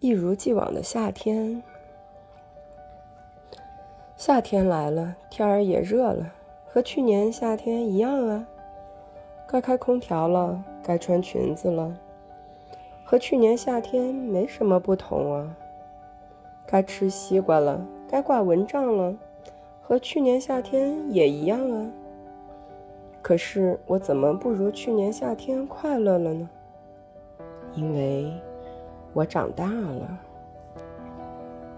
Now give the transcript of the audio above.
一如既往的夏天。夏天来了，天儿也热了，和去年夏天一样啊。该开空调了，该穿裙子了，和去年夏天没什么不同啊。该吃西瓜了，该挂蚊帐了，和去年夏天也一样啊。可是我怎么不如去年夏天快乐了呢？因为我长大了。